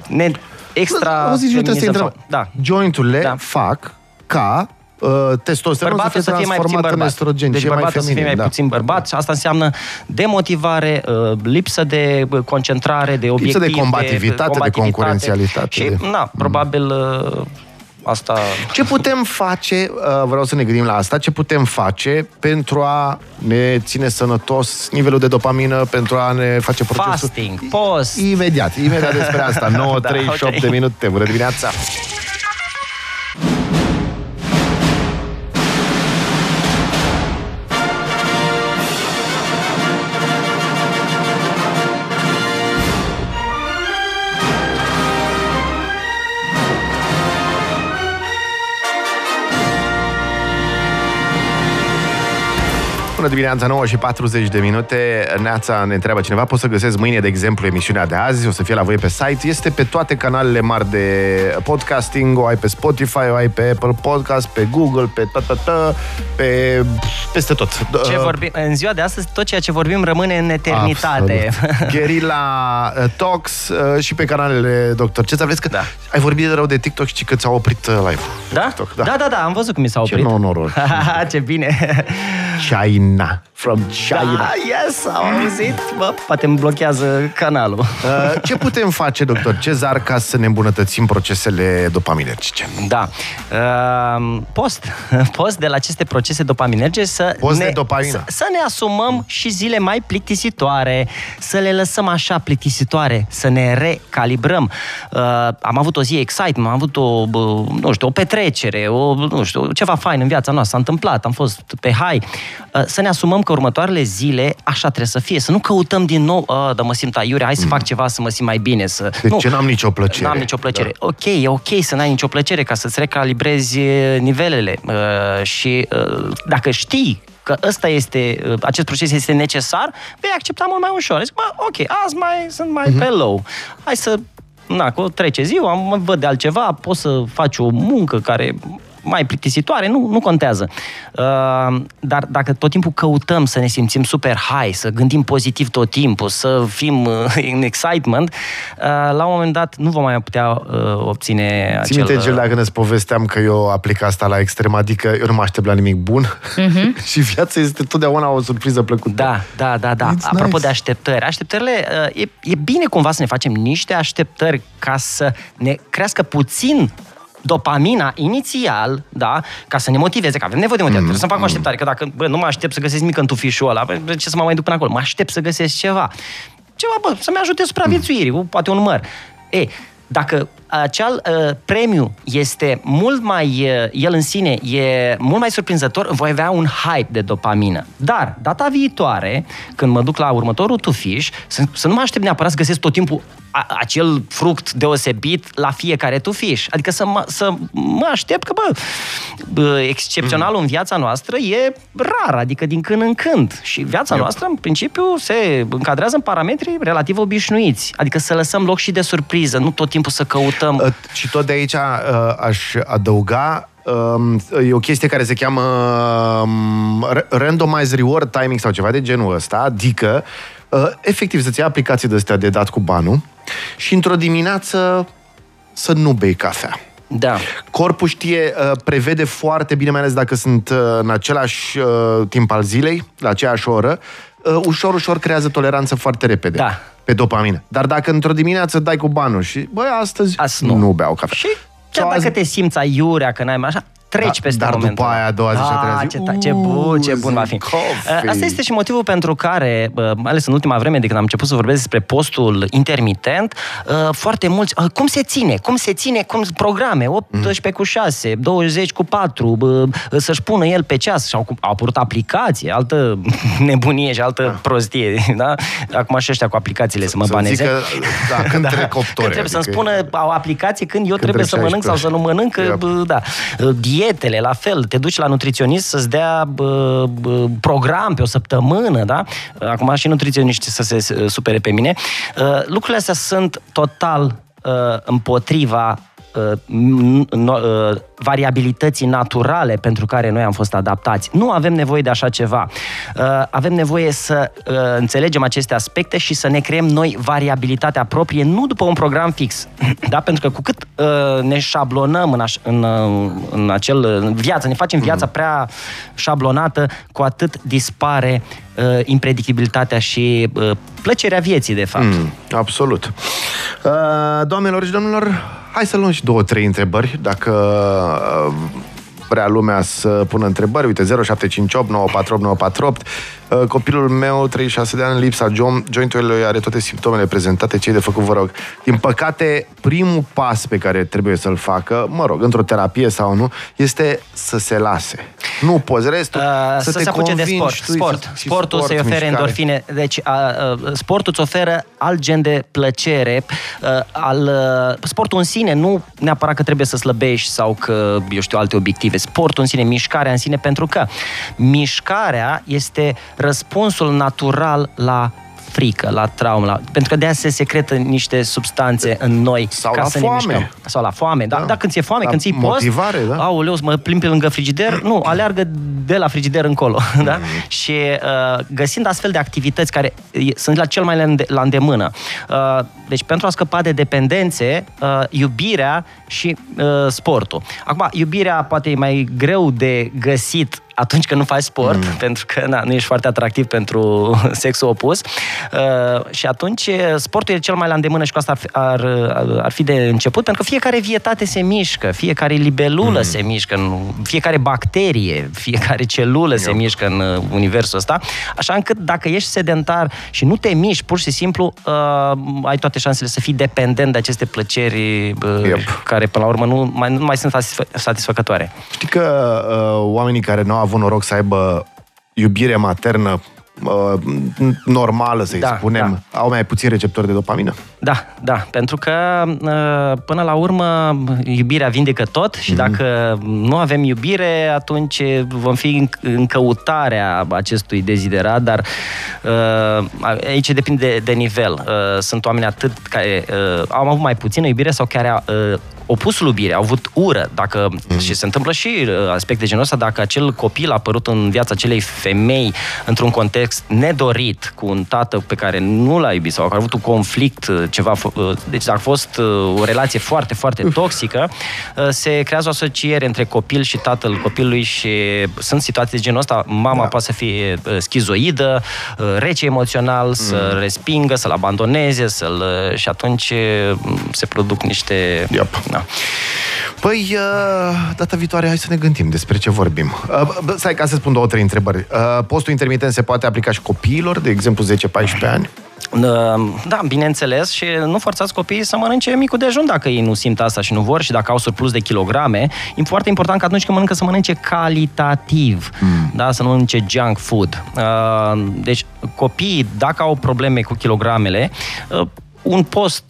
Speaker 3: ne, extra
Speaker 2: Auzi, eu trebuie să te
Speaker 3: feminizăm
Speaker 2: întreb.
Speaker 3: sau- Da.
Speaker 2: Jointurile
Speaker 3: Da.
Speaker 2: fac ca uh, testosteron
Speaker 3: Bărbatul
Speaker 2: să fie
Speaker 3: să fie mai puțin
Speaker 2: transformat în
Speaker 3: bărbat.
Speaker 2: estrogen.
Speaker 3: Deci
Speaker 2: și e mai
Speaker 3: bărbatul să fie
Speaker 2: feminin,
Speaker 3: mai
Speaker 2: da.
Speaker 3: puțin bărbat și asta înseamnă demotivare, uh, lipsă de uh, concentrare, de obiectiv,
Speaker 2: de combativitate, de concurențialitate,
Speaker 3: Și,
Speaker 2: de-
Speaker 3: na, probabil uh, asta...
Speaker 2: Ce putem face, uh, vreau să ne gândim la asta, ce putem face pentru a ne ține sănătos nivelul de dopamină, pentru a ne face procesul...
Speaker 3: Fasting, post.
Speaker 2: Imediat, imediat despre asta. 9.38
Speaker 3: Da, ok.
Speaker 2: de minute. Bună dimineața! Dimineața, 9 și 40 de minute. Neața ne întreabă cineva, pot să găsesc mâine, de exemplu, emisiunea de azi, o să fie la voi pe site. Este pe toate canalele mari de podcasting, o ai pe Spotify, o ai pe Apple Podcast, pe Google, pe ta, ta, ta, pe peste tot.
Speaker 3: Ce
Speaker 2: Uh,
Speaker 3: vorbim, în ziua de astăzi, tot ceea ce vorbim rămâne în eternitate.
Speaker 2: Absolut. Guerilla uh, Talks uh, și pe canalele Dr. Cezar. Vezi că
Speaker 3: Da.
Speaker 2: ai vorbit de rău de TikTok și că ți-au oprit uh, live-ul.
Speaker 3: Da?
Speaker 2: TikTok,
Speaker 3: da? Da, da, am văzut cum mi s-a
Speaker 2: Ce
Speaker 3: oprit.
Speaker 2: noroc.
Speaker 3: Ce bine.
Speaker 2: China. From China.
Speaker 3: Da, yes, am auzit. Bă, poate îmi blochează canalul.
Speaker 2: Uh, Ce putem face, doctor Cezar, ca să ne îmbunătățim procesele dopaminergice?
Speaker 3: Da. Uh, post. Post de la aceste procese dopaminerge să
Speaker 2: Post
Speaker 3: ne,
Speaker 2: de dopamină.
Speaker 3: Să, să ne asumăm și zile mai plictisitoare, să le lăsăm așa plictisitoare, să ne recalibrăm. Uh, am avut o zi excitement, am avut o, bă, nu știu, o petrecere, o, nu știu, ceva fain în viața noastră, s-a întâmplat, am fost pe high. Uh, să ne asumăm că următoarele zile așa trebuie să fie, să nu căutăm din nou, uh, dar mă simt aiurea, hai să fac ceva să mă simt mai bine. Să...
Speaker 2: Deci ce n-am nicio plăcere.
Speaker 3: N-am nicio plăcere.
Speaker 2: Da.
Speaker 3: Ok, e ok să n-ai nicio plăcere ca să-ți recalibrezi e, nivelele uh, și uh, dacă știi că ăsta este, uh, acest proces este necesar, vei accepta mult mai ușor. Zic, bă, ok, azi mai sunt mai
Speaker 2: Mhm.
Speaker 3: pe low. Hai să na, că trece ziua, mă văd de altceva, poți să faci o muncă care mai plictisitoare, nu, nu contează. Uh, dar dacă tot timpul căutăm să ne simțim super high, să gândim pozitiv tot timpul, să fim uh, în excitement, uh, la un moment dat nu vom mai putea uh, obține
Speaker 2: Țin
Speaker 3: acel...
Speaker 2: minte, Gel, dacă ne povesteam că eu aplic asta la extrem, adică eu nu mă aștept la nimic bun și viața este totdeauna o surpriză plăcută.
Speaker 3: Da, da, da, da.
Speaker 2: It's
Speaker 3: Apropo
Speaker 2: nice.
Speaker 3: de așteptări, așteptările, uh, e, e bine cumva să ne facem niște așteptări ca să ne crească puțin dopamina inițial, da, ca să ne motiveze, că avem nevoie de motivare. Mm, Trebuie să fac o așteptare, că dacă, bă, nu mă aștept să găsesc nimic în tufișul ăla, bă, de ce să mă mai duc până acolo? Mă aștept să găsesc ceva. Ceva, bă, să-mi ajute supraviețuirii, mm. poate un măr. E, dacă acel uh, premiu este mult mai, uh, el în sine e mult mai surprinzător, voi avea un hype de dopamină. Dar, data viitoare, când mă duc la următorul tufiș, să, să nu mă aștept neapărat să găsesc tot timpul a, acel fruct deosebit la fiecare tufiș. Adică să mă, să mă aștept că, bă, bă excepționalul în viața noastră e rar, adică din când în când. Și viața
Speaker 2: Eu-
Speaker 3: noastră, în principiu, se încadrează în parametri relativ obișnuiți. Adică să lăsăm loc și de surpriză, nu tot timpul să căutăm
Speaker 2: Uh, Și tot de aici uh, aș adăuga um, e o chestie care se cheamă um, ra- randomized reward timing sau ceva de genul ăsta, adică uh, efectiv să-ți iei aplicații de astea de dat cu banul și într-o dimineață să nu bei cafea.
Speaker 3: Da.
Speaker 2: Corpul știe, uh, prevede foarte bine, mai ales dacă sunt uh, în același uh, timp al zilei, la aceeași oră, uh, ușor, ușor creează toleranță foarte repede
Speaker 3: Da.
Speaker 2: Pe dopamină. Dar dacă într-o dimineață dai cu banul și, băi, astăzi,
Speaker 3: Azi nu.
Speaker 2: nu beau cafea.
Speaker 3: Și chiar
Speaker 2: Sau
Speaker 3: dacă
Speaker 2: azi-
Speaker 3: te simți aiurea, că n-ai mai așa, treci
Speaker 2: Da,
Speaker 3: peste
Speaker 2: dar
Speaker 3: momentul
Speaker 2: după
Speaker 3: ăla.
Speaker 2: aia, a doua zi și a treia zi,
Speaker 3: ce, ta- ce bun, ce bun va fi.
Speaker 2: coffee.
Speaker 3: Asta este și motivul pentru care, bă, mai ales în ultima vreme, de când am început să vorbesc despre postul intermitent, uh, foarte mulți, uh, cum se ține? Cum se ține? Cum programe? 18 cu 6, 20 cu 4, bă, să-și pună el pe ceas și au, au apărut aplicații, altă nebunie și altă prostie, da? Acum și ăștia cu aplicațiile să mă
Speaker 2: Să
Speaker 3: baneze.
Speaker 2: zică, da, când trec opt ore,
Speaker 3: Când trebuie să-mi
Speaker 2: adică-
Speaker 3: spună au aplicație când eu trebuie
Speaker 2: trec
Speaker 3: să mănânc sau
Speaker 2: 16
Speaker 3: să nu mănânc,
Speaker 2: Yep.
Speaker 3: bă, da. Dietele, la fel, te duci la nutriționist să-ți dea bă, bă, program pe o săptămână, da? Acum și nutriționiști să se uh, supere pe mine. Uh, Lucrurile astea sunt total uh, împotriva variabilității naturale pentru care noi am fost adaptați. Nu avem nevoie de așa ceva. Avem nevoie să înțelegem aceste aspecte și să ne creăm noi variabilitatea proprie, nu după un program fix. Da? Pentru că cu cât ne șablonăm în, aș, în, în acel în viață, ne facem viața mm. prea șablonată, cu atât dispare uh, impredictibilitatea și uh, plăcerea vieții, de fapt. Mm,
Speaker 2: absolut. Uh, doamnelor și domnilor, hai să luăm și două, trei întrebări, dacă uh, vrea lumea să pună întrebări. Uite, 0758 948 948 Uh, copilul meu, 36 de ani, lipsa jointului, are toate simptomele prezentate. Ce de făcut, vă rog? Din păcate, primul pas pe care trebuie să-l facă, mă rog, într-o terapie sau nu, este să se lase. Nu poți restul, uh, să, să te se apuce de sport.
Speaker 3: Tu, sport. Să, Sportul sport, să-i ofere mișcare. endorfine. Deci, uh, uh, sportul îți oferă alt gen de plăcere. Uh, al, uh, sportul în sine, nu neapărat că trebuie să slăbești sau că, eu știu, alte obiective. Sportul în sine, mișcarea în sine, pentru că mișcarea este răspunsul natural la frică, la traumă, la... pentru că de aia se secretă niște substanțe în noi
Speaker 2: sau
Speaker 3: ca
Speaker 2: la
Speaker 3: să
Speaker 2: foame.
Speaker 3: ne mișcăm. Sau la foame, da. da. da când ți-e foame, la când ții post,
Speaker 2: motivare, da.
Speaker 3: aoleu, mă plimbi pe lângă frigider, nu, aleargă de la frigider încolo, mm. da? Și uh, găsind astfel de activități care sunt la cel mai la îndemână. Uh, deci pentru a scăpa de dependențe, uh, iubirea și uh, sportul. Acum, iubirea poate e mai greu de găsit atunci când nu faci sport, mm. pentru că na, nu ești foarte atractiv pentru sexul opus. Uh, și atunci uh, sportul e cel mai la îndemână și cu asta ar, ar, ar fi de început, pentru că fiecare vietate se mișcă, fiecare libelulă mm. se mișcă, fiecare bacterie, fiecare celulă Eu. se mișcă în uh, universul ăsta, așa încât dacă ești sedentar și nu te miști, pur și simplu, uh, ai toate șansele să fii dependent de aceste plăceri uh, yep. care, până la urmă, nu mai, nu mai sunt satisfăcătoare.
Speaker 2: Știi că uh, oamenii care nu au avut noroc să aibă iubire maternă uh, normală, să-i da, spunem, da. au mai puțin receptori de dopamină?
Speaker 3: Da, da, pentru că uh, până la urmă iubirea vindecă tot și mm-hmm. dacă nu avem iubire, atunci vom fi în căutarea acestui deziderat, dar uh, aici depinde de, de nivel. Uh, sunt oameni atât care au avut mai puțină iubire sau care opusul iubirii, au avut ură. Dacă, mm. Și se întâmplă și aspecte genul ăsta, dacă acel copil a apărut în viața acelei femei într-un context nedorit, cu un tată pe care nu l-a iubit sau a avut un conflict ceva, uh, deci a fost uh, o relație foarte, foarte toxică, uh, se creează o asociere între copil și tatăl copilului și sunt situații de genul ăsta, mama da. poate să fie schizoidă, rece emoțional, mm. să respingă, să-l abandoneze, să-l... și atunci se produc niște...
Speaker 2: Yep. Da. Păi, data viitoare, hai să ne gândim despre ce vorbim. Stai ca să spun două, trei întrebări. Postul intermitent se poate aplica și copiilor, de exemplu 10-14 ani?
Speaker 3: Da, bineînțeles și nu forțați copiii să mănânce micul dejun dacă ei nu simt asta și nu vor și dacă au surplus de kilograme. E foarte important că atunci când mănâncă să mănânce calitativ, mm. da, să nu mănânce junk food. Deci copiii, dacă au probleme cu kilogramele, un post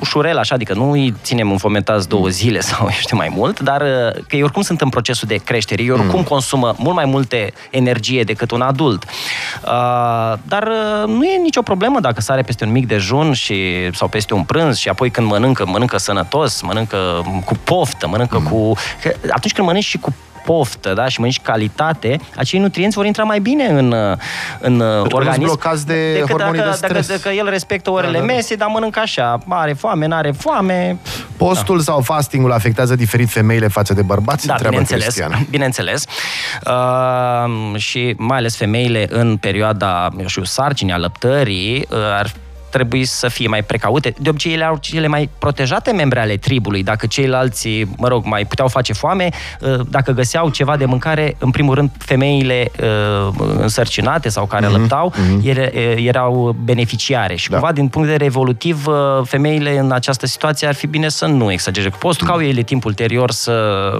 Speaker 3: ușurel, așa, adică nu îi ținem înfometați două zile sau eu știu mai mult, dar uh, că ei oricum sunt în procesul de creștere, ei oricum mm. consumă mult mai multe energie decât un adult. Uh, dar uh, nu e nicio problemă dacă sare peste un mic dejun și, sau peste un prânz și apoi când mănâncă, mănâncă sănătos, mănâncă cu poftă, mănâncă mm. cu... Că atunci când mănânci și cu poftă da, și mănânci calitate, acei nutrienți vor intra mai bine în, în organism.
Speaker 2: blocați de decât hormonii
Speaker 3: dacă,
Speaker 2: de stres.
Speaker 3: Dacă, dacă el respectă orele da, da, da. mese, dar mănâncă așa, are foame, nu are foame.
Speaker 2: Postul da. sau fastingul afectează diferit femeile față de bărbați?
Speaker 3: Da, bineînțeles. bineînțeles. Uh, și mai ales femeile în perioada, eu știu, sarcinii, alăptării, uh, ar trebui să fie mai precaute. De obicei, ele au cele mai protejate membre ale tribului. Dacă ceilalți, mă rog, mai puteau face foame, uh, dacă găseau ceva de mâncare, în primul rând, femeile uh, însărcinate sau care mm-hmm. lăptau, mm-hmm. Ele, erau beneficiare. Și da. cumva, din punct de vedere evolutiv, uh, femeile în această situație ar fi bine să nu exagereze cu postul, mm-hmm. ca au ele timp ulterior să,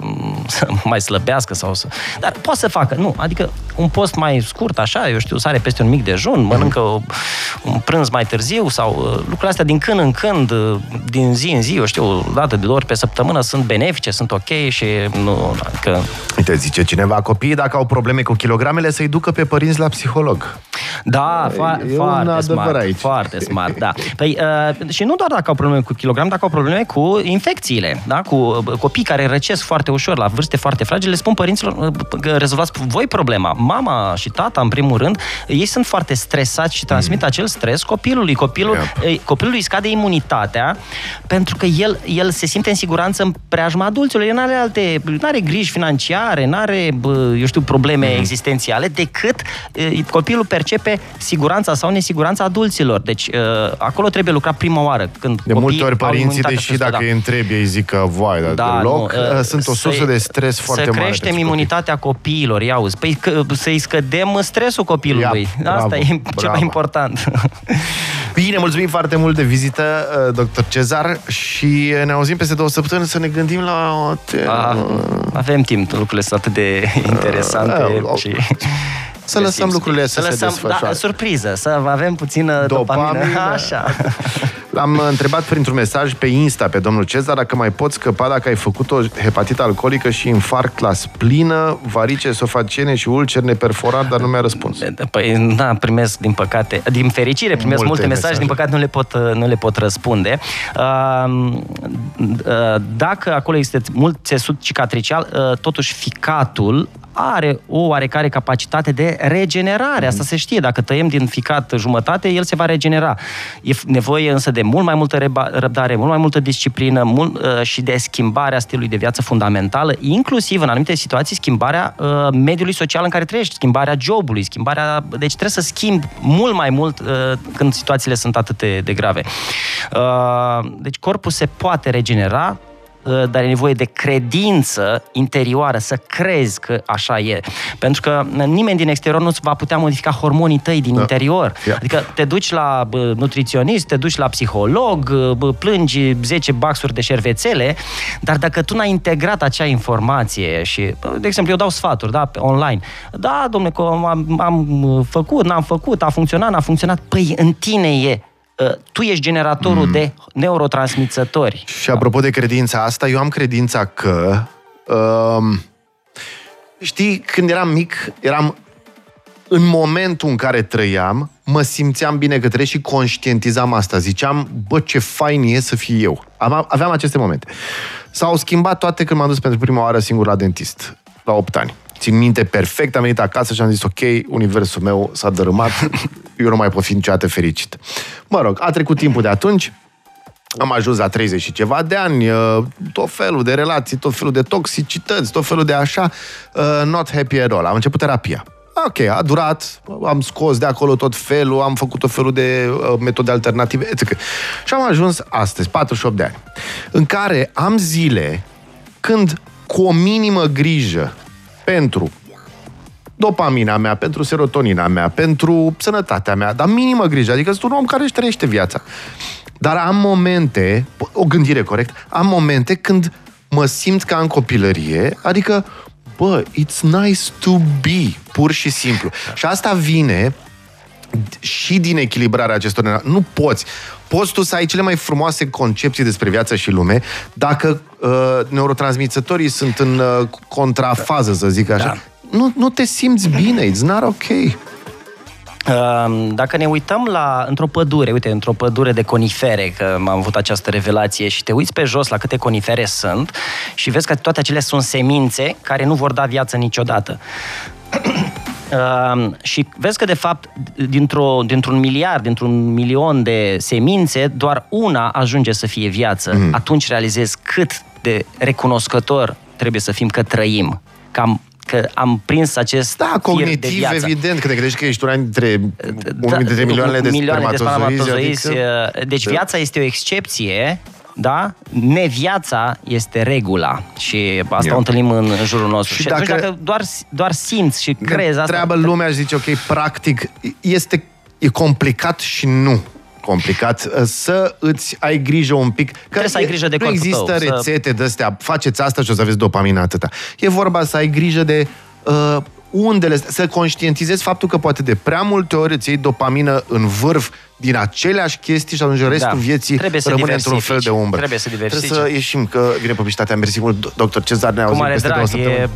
Speaker 3: să mai slăbească sau să... Dar poate să facă, nu, adică un post mai scurt, așa, eu știu, sare peste un mic dejun, mănâncă un prânz mai târziu sau uh, lucrurile astea din când în când, uh, din zi în zi, eu știu, o dată de două ori pe săptămână sunt benefice, sunt ok și nu, că...
Speaker 2: Uite, zice cineva, copiii dacă au probleme cu kilogramele să-i ducă pe părinți la psiholog.
Speaker 3: Da, fa-
Speaker 2: E un
Speaker 3: foarte
Speaker 2: adevăr
Speaker 3: smart,
Speaker 2: aici.
Speaker 3: foarte smart, da. Păi, uh, și nu doar dacă au probleme cu kilogram, dacă au probleme cu infecțiile, da? cu uh, copii care răcesc foarte ușor, la vârste foarte fragile, le spun părinților uh, că rezolvați voi problema. Mama și tata, în primul rând, ei sunt foarte stresați și transmit acel stres copilului. Copilul,
Speaker 2: Yep.
Speaker 3: uh, copilului îi scade imunitatea pentru că el, el se simte în siguranță în preajma adulților. El nu are alte, nu are griji financiare, nu are, eu știu, probleme
Speaker 2: Mhm.
Speaker 3: existențiale, decât uh, copilul percepe siguranța sau nesiguranța adulților. Deci uh, acolo trebuie lucrat prima oară. Când
Speaker 2: De
Speaker 3: copiii
Speaker 2: multe ori
Speaker 3: au
Speaker 2: părinții,
Speaker 3: imunitatea
Speaker 2: deși
Speaker 3: crescută,
Speaker 2: dacă
Speaker 3: da.
Speaker 2: îi întrebi, ei zic că, vai, dar
Speaker 3: Da,
Speaker 2: deloc,
Speaker 3: nu, uh,
Speaker 2: sunt o sursă
Speaker 3: să-i-
Speaker 2: de stres foarte
Speaker 3: să
Speaker 2: mare.
Speaker 3: creștem
Speaker 2: pentru
Speaker 3: imunitatea copiilor, ia auzi. Păi că, să-i scădem stresul copilului.
Speaker 2: Iap,
Speaker 3: Asta
Speaker 2: bravo,
Speaker 3: e ceva
Speaker 2: bravo.
Speaker 3: important.
Speaker 2: copii. Bine, mulțumim foarte mult de vizită, uh, doctor Cezar, și ne auzim peste două săptămâni să ne gândim la o temă.
Speaker 3: A, avem timp, lucrurile sunt atât de interesante
Speaker 2: uh,
Speaker 3: și...
Speaker 2: Să lăsăm lucrurile să, se
Speaker 3: lăsăm,
Speaker 2: desfășoare.
Speaker 3: Da, surpriză, să avem puțină dopamină.
Speaker 2: Dopamină.
Speaker 3: Așa.
Speaker 2: L-am întrebat printr-un mesaj pe Insta pe domnul Cezar dacă mai poți scăpa dacă ai făcut o hepatită alcoolică și infarct la splină, varice esofagiene și ulcer neperforat, dar nu mi-a răspuns.
Speaker 3: Păi, da, primesc, din păcate, din fericire, primesc
Speaker 2: Multe
Speaker 3: multe, mesaje,
Speaker 2: mesaje.
Speaker 3: din păcate nu le pot, nu le pot răspunde. Uh, uh, dacă acolo este mult țesut cicatricial, uh, totuși ficatul are o oarecare capacitate de regenerare. Asta se știe. Dacă tăiem din ficat jumătate, el se va regenera. E f- nevoie însă de mult mai multă reba- răbdare, mult mai multă disciplină mult, uh, și de schimbarea stilului de viață fundamentală, inclusiv în anumite situații schimbarea uh, mediului social în care trăiești, schimbarea jobului, schimbarea... Deci trebuie să schimbi mult mai mult uh, când situațiile sunt atât de, de grave. Uh, deci corpul se poate regenera, uh, dar e nevoie de credință interioară, să crezi că așa e. Pentru că nimeni din exterior nu îți va putea modifica hormonii tăi din
Speaker 2: Da.
Speaker 3: interior.
Speaker 2: Ia.
Speaker 3: Adică te duci la bă, nutriționist, te duci la psiholog, bă, plângi 10 baxuri de șervețele, dar dacă tu n-ai integrat acea informație și, bă, de exemplu, eu dau sfaturi, da, pe online. Da, domnule, că am, am făcut, n-am făcut, a funcționat, n-a funcționat. Păi, în tine e. Uh, Tu ești generatorul mm. de neurotransmițători.
Speaker 2: Și apropo de credința asta, eu am credința că... Um, știi, când eram mic, eram în momentul în care trăiam, mă simțeam bine că trăiesc și conștientizam asta. Ziceam, bă, ce fain e să fiu eu. Am, aveam aceste momente. S-au schimbat toate când m-am dus pentru prima oară singur la dentist, la 8 ani. Țin minte perfect, am venit acasă și am zis, ok, universul meu s-a dărâmat, eu nu mai pot fi niciodată fericit. Mă rog, a trecut timpul de atunci, am ajuns la 30 și ceva de ani, uh, tot felul de relații, tot felul de toxicități, tot felul de așa, uh, not happy at all. Am început terapia. Ok, a durat, am scos de acolo tot felul, am făcut tot felul de uh, metode alternative, etc. Și am ajuns astăzi, 48 de ani, în care am zile când cu o minimă grijă pentru dopamina mea, pentru serotonina mea, pentru sănătatea mea, dar minimă grijă, adică sunt un om care își trăiește viața. Dar am momente, o gândire corect, am momente când mă simt ca în copilărie, adică, bă, it's nice to be, pur și simplu. Și asta vine și din echilibrarea acestor... nena- Nu poți. Poți tu să ai cele mai frumoase concepții despre viață și lume dacă uh, neurotransmițătorii sunt în uh, contrafază, să zic așa.
Speaker 3: Da.
Speaker 2: Nu, nu te simți bine, it's not ok.
Speaker 3: Uh, Dacă ne uităm la într-o pădure, uite, într-o pădure de conifere, că am avut această revelație și te uiți pe jos la câte conifere sunt și vezi că toate acelea sunt semințe care nu vor da viață niciodată. Uh, și vezi că, de fapt, dintr-o, dintr-un miliard, dintr-un milion de semințe, doar una ajunge să fie viață. Mm. Atunci realizezi cât de recunoscător trebuie să fim că trăim, că am, că am prins acest
Speaker 2: Da,
Speaker 3: fir de
Speaker 2: cognitiv,
Speaker 3: viață.
Speaker 2: evident, că te gândești că ești una dintre, unul dintre milioanele de
Speaker 3: milioane de
Speaker 2: spermatozoizi.
Speaker 3: spermatozoizi.
Speaker 2: adică-
Speaker 3: Deci
Speaker 2: Da.
Speaker 3: viața este o excepție, da? Neviața este regula și asta
Speaker 2: Ia.
Speaker 3: o întâlnim în jurul nostru.
Speaker 2: Și
Speaker 3: Și, atunci
Speaker 2: dacă-
Speaker 3: dacă doar, doar simți și crezi asta...
Speaker 2: Întreabă lumea și zice, ok, practic, este e complicat și nu complicat să îți ai grijă un pic. Că
Speaker 3: Trebuie să ai
Speaker 2: e-
Speaker 3: grijă de
Speaker 2: Nu
Speaker 3: corpul
Speaker 2: există
Speaker 3: tău, să-
Speaker 2: rețete de astea, faceți asta și o să aveți dopamina atâta. E vorba să ai grijă de uh, undele, să conștientizezi faptul că poate de prea multe ori îți iei dopamină în vârf din aceleași chestii și atunci restul
Speaker 3: Da.
Speaker 2: vieții
Speaker 3: Trebuie să
Speaker 2: rămâne într-un fel
Speaker 3: diversifici.
Speaker 2: de umbră.
Speaker 3: Trebuie să diversifici.
Speaker 2: Trebuie să ieșim, că vine publicitatea. Mersi mult, doctor Cezar, ne
Speaker 3: Cu
Speaker 2: auzim
Speaker 3: mare
Speaker 2: peste două
Speaker 3: drag,
Speaker 2: săptămâni.
Speaker 3: e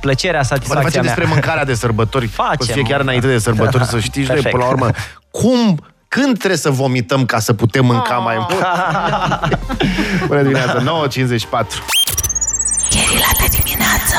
Speaker 3: plăcerea,
Speaker 2: Bă, ne
Speaker 3: satisfacția
Speaker 2: facem
Speaker 3: mea.
Speaker 2: despre mâncarea de sărbători.
Speaker 3: Facem.
Speaker 2: O să fie chiar înainte de sărbători, să știți, și noi,
Speaker 3: Perfect.
Speaker 2: până la urmă, cum, când trebuie să vomităm ca să putem mânca mai mult? Bună dimineața, 9.54.
Speaker 1: Gherilată dimineață